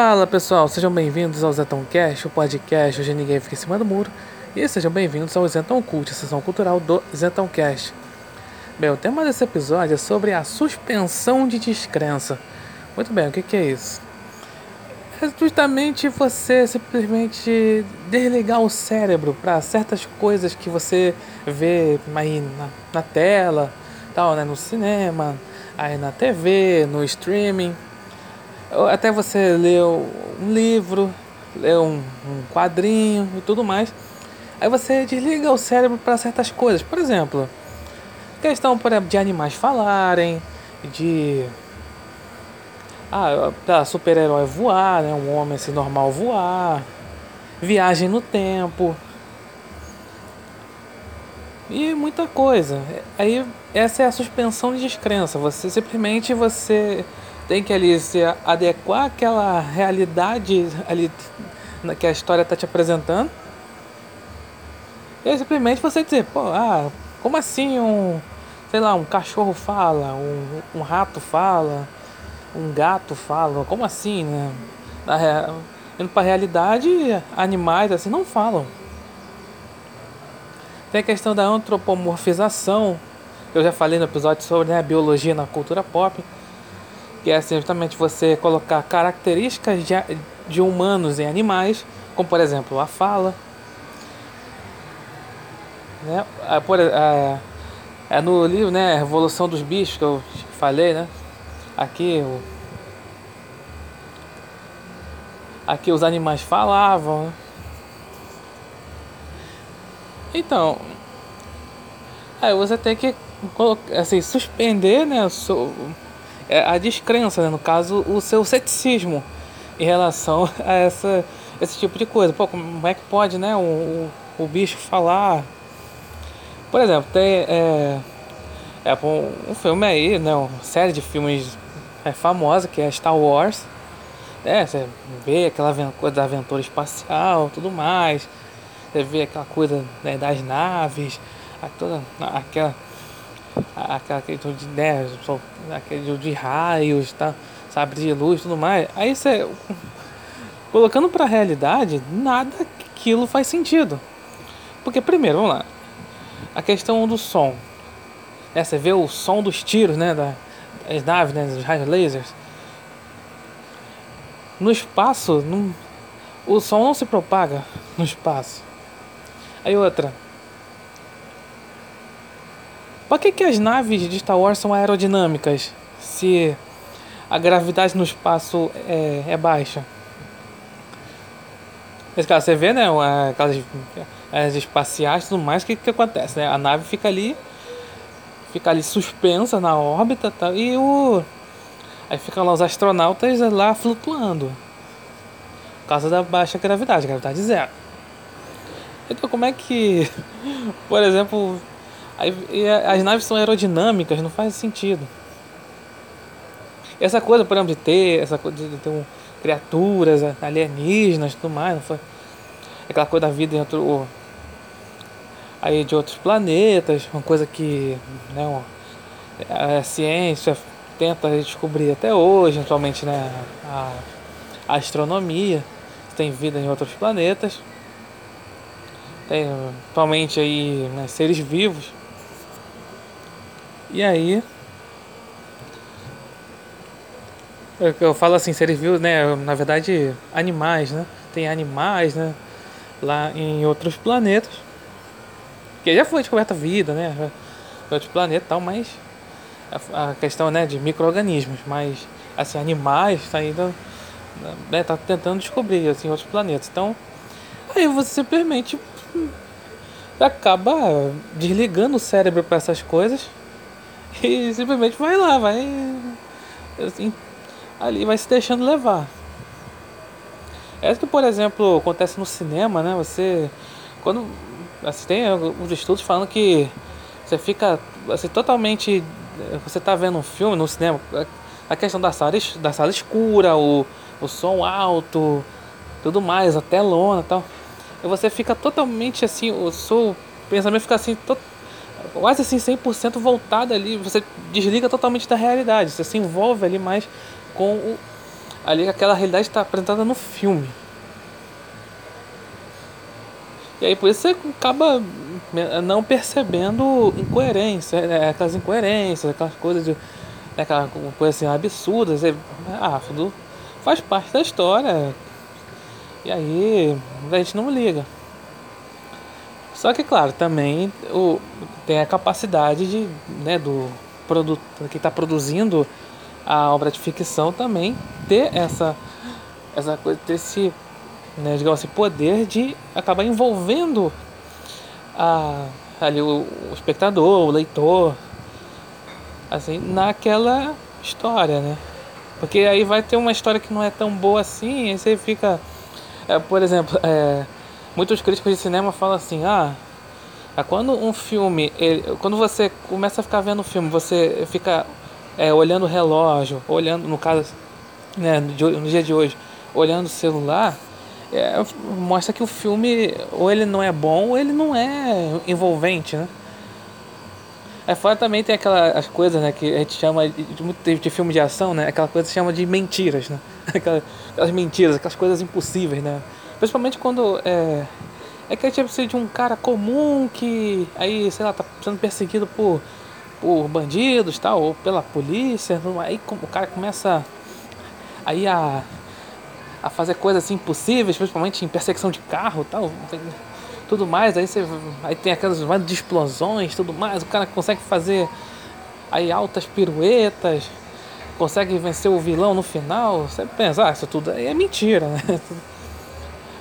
Fala pessoal, sejam bem-vindos ao Zetão Cast, o podcast onde ninguém fica em cima do muro. E sejam bem-vindos ao Zetão Cult, a sessão cultural do Zetão Cast. Bem, o tema desse episódio é sobre a suspensão de descrença. Muito bem, o que é isso? É justamente você simplesmente desligar o cérebro para certas coisas que você vê aí na, na tela, tal, né, no cinema, aí na TV, no streaming até você ler um livro, ler um, um quadrinho e tudo mais. Aí você desliga o cérebro para certas coisas. Por exemplo, questão por exemplo, de animais falarem, de. Ah, super-herói voar, né? Um homem assim normal voar. Viagem no tempo. E muita coisa. Aí essa é a suspensão de descrença. Você simplesmente você tem que ali se adequar àquela realidade ali que a história está te apresentando. E simplesmente você dizer, pô, ah, como assim um, sei lá, um cachorro fala, um, um rato fala, um gato fala, como assim, né? Na, indo a realidade, animais assim não falam. Tem a questão da antropomorfização, que eu já falei no episódio sobre né, a biologia na cultura pop que é justamente você colocar características de, de humanos em animais, como por exemplo a fala. Né? Por, é, é no livro, né, Revolução dos Bichos que eu falei, né? Aqui o, aqui os animais falavam. Né? Então, aí você tem que assim, suspender, né, o seu, a descrença, né? no caso, o seu ceticismo em relação a essa, esse tipo de coisa. Pô, como é que pode, né, o, o, o bicho falar? Por exemplo, tem é, é um, um filme aí, né, uma série de filmes é, famosa que é Star Wars. É, você vê aquela coisa da aventura espacial, tudo mais. Você vê aquela coisa né, das naves, toda aquela aquela questão de, né, aquele de raios, tá? Sabe, de luz tudo mais. Aí você. Colocando pra realidade, nada aquilo faz sentido. Porque, primeiro, vamos lá. A questão do som. É, você vê o som dos tiros, né? Das naves, né? Dos raios lasers. No espaço, não, o som não se propaga no espaço. Aí outra por que, que as naves de Star Wars são aerodinâmicas se a gravidade no espaço é, é baixa? Você vê, né? Aquelas as espaciais e tudo mais, o que, que acontece? Né? A nave fica ali, fica ali suspensa na órbita tá? e o. Aí ficam lá os astronautas lá flutuando. Por causa da baixa gravidade, gravidade zero. Então como é que, por exemplo, Aí, as naves são aerodinâmicas, não faz sentido. Essa coisa, por exemplo, de ter, essa coisa de ter um, criaturas alienígenas tudo mais, não foi? Aquela coisa da vida outro, aí de outros planetas, uma coisa que né, a ciência tenta descobrir até hoje, atualmente né, a, a astronomia, tem vida em outros planetas. Tem atualmente aí né, seres vivos e aí. Eu, eu falo assim, seres vivos, né? Na verdade, animais, né? Tem animais, né? Lá em outros planetas. Que já foi descoberta vida, né? Outros planetas e tal, mas. A, a questão, né? De micro-organismos. Mas, assim, animais tá ainda. Né, tá tentando descobrir, assim, outros planetas. Então. Aí você simplesmente. Acaba desligando o cérebro para essas coisas e simplesmente vai lá, vai. Assim, ali vai se deixando levar. É que, por exemplo, acontece no cinema, né? Você. Quando. Assim, tem uns estudos falando que você fica assim, totalmente. Você tá vendo um filme no cinema, a questão da sala, da sala escura, o, o som alto, tudo mais, a telona e tal. E você fica totalmente assim, o seu pensamento fica assim, quase assim 100% voltado ali, você desliga totalmente da realidade, você se envolve ali mais com o, ali aquela realidade está apresentada no filme. E aí por isso você acaba não percebendo incoerência, né? aquelas incoerências, aquelas coisas de. Né? Aquela coisa assim absurda. Você, ah, tudo faz parte da história. E aí a gente não liga. Só que claro, também o, tem a capacidade de, né, do produto que está produzindo a obra de ficção também ter essa essa coisa ter esse né, digamos assim, poder de acabar envolvendo a, ali o, o espectador, o leitor, assim, naquela história, né? Porque aí vai ter uma história que não é tão boa assim, aí você fica. É, por exemplo, é, muitos críticos de cinema falam assim, ah, é quando um filme. Ele, quando você começa a ficar vendo o filme, você fica é, olhando o relógio, olhando, no caso, né, no dia de hoje, olhando o celular, é, mostra que o filme ou ele não é bom ou ele não é envolvente, né? É fora também tem aquelas coisas, né, que a gente chama de, de, de filme de ação, né? Aquela coisa que se chama de mentiras, né? Aquelas, aquelas mentiras, aquelas coisas impossíveis, né? Principalmente quando é é que a gente precisa de um cara comum que aí, sei lá, tá sendo perseguido por por bandidos, tal, ou pela polícia, aí o cara começa aí a a fazer coisas assim impossíveis, principalmente em perseguição de carro tal, tudo mais. Aí você aí tem aquelas de explosões, tudo mais. O cara consegue fazer aí altas piruetas, consegue vencer o vilão no final. Você pensa, ah, isso tudo aí é mentira, né?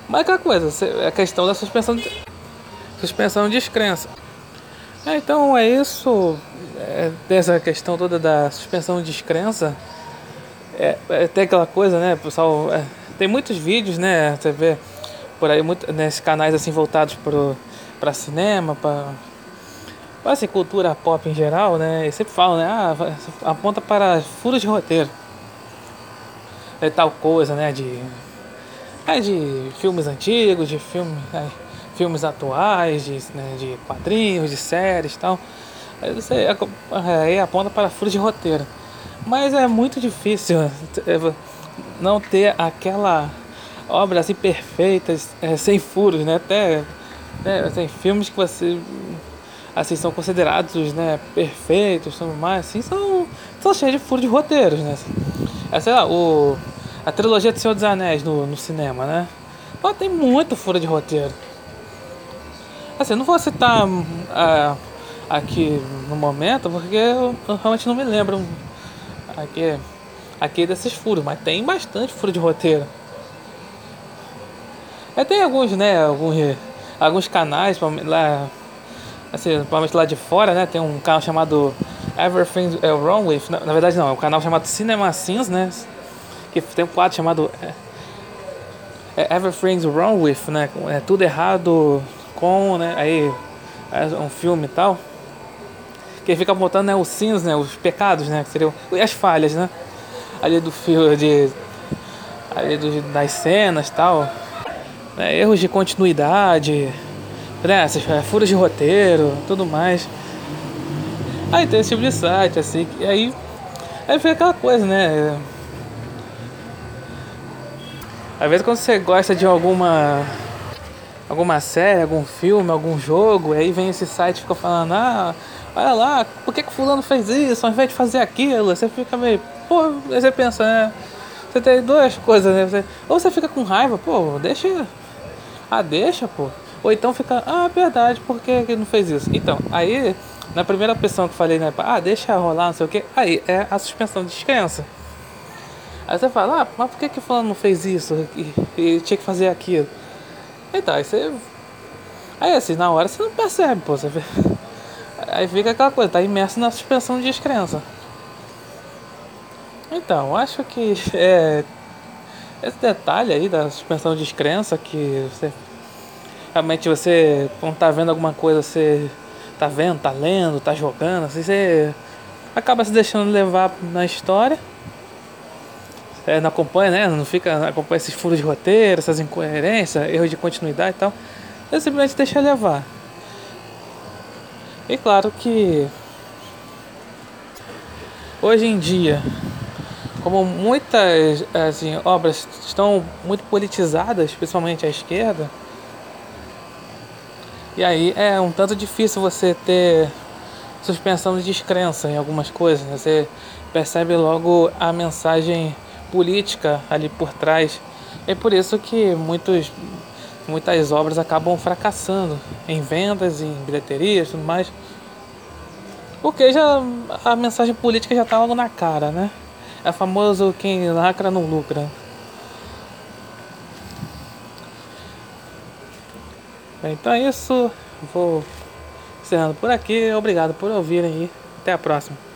Mas aquela coisa, é a questão da suspensão de, suspensão de descrença. É, então é isso, é, dessa questão toda da suspensão de descrença. É, é, tem aquela coisa, né, pessoal? É, tem muitos vídeos, né? Você vê por aí, muito, nesses canais assim voltados para cinema, para assim, cultura pop em geral, né? E sempre falam, né? Ah, aponta para furos de roteiro. É tal coisa, né? De, é, de filmes antigos, de filme, é, filmes atuais, de, né, de quadrinhos, de séries e tal. Aí você é, aponta para furos de roteiro. Mas é muito difícil é, não ter aquela obra assim perfeita, é, sem furos, né? Até né, tem filmes que você assim são considerados, né, perfeitos, tudo mais, assim, são são cheios de furos de roteiros, né? É, sei lá, o a trilogia do Senhor dos Anéis no, no cinema, né? Ela tem muito furo de roteiro. Assim, não vou citar uh, aqui no momento, porque eu, eu realmente não me lembro aqui aqui desses furos, mas tem bastante furo de roteiro. É, tem alguns, né, alguns, alguns canais lá, assim, principalmente lá de fora, né, tem um canal chamado Everything Wrong With, na, na, verdade não, é um canal chamado Cinema Sins, né, que tem um quadro chamado é, é Everything's Wrong With, né, é tudo errado com, né, aí é um filme e tal, que fica apontando, né, os sins, né, os pecados, né, que seriam as falhas, né, ali do filme de ali do, das cenas tal né, erros de continuidade né, essas, é, furos de roteiro tudo mais. Aí tem esse tipo de site assim e aí aí fica aquela coisa né às vezes quando você gosta de alguma alguma série, algum filme, algum jogo, aí vem esse site e fica falando, ah, olha lá, por que, que fulano fez isso ao invés de fazer aquilo? Você fica meio, pô, você pensa, né? Você tem duas coisas, né? Você, ou você fica com raiva, pô, deixa. Ah, deixa, pô. Ou então fica, ah, verdade, por que não fez isso? Então, aí, na primeira pessoa que eu falei, né? Ah, deixa rolar, não sei o que, aí é a suspensão de descrença. Aí você fala, ah, mas por que que fulano não fez isso? E, e tinha que fazer aquilo. Então, aí você. Aí assim, na hora você não percebe, pô. Você... Aí fica aquela coisa, tá imerso na suspensão de descrença. Então, acho que é, esse detalhe aí da suspensão de descrença que você realmente você quando tá vendo alguma coisa você tá vendo, tá lendo, tá jogando, assim, você acaba se deixando levar na história. É, não acompanha, né? Não fica, acompanha esses furos de roteiro, essas incoerências, erros de continuidade e tal. Você simplesmente deixa levar. E claro que hoje em dia como muitas assim, obras estão muito politizadas, principalmente à esquerda, e aí é um tanto difícil você ter suspensão de descrença em algumas coisas. Né? Você percebe logo a mensagem política ali por trás. É por isso que muitos, muitas obras acabam fracassando em vendas, em bilheterias e tudo mais. Porque já a mensagem política já está logo na cara, né? É famoso quem lacra não lucra. Então é isso. Vou encerrando por aqui. Obrigado por ouvirem aí. Até a próxima.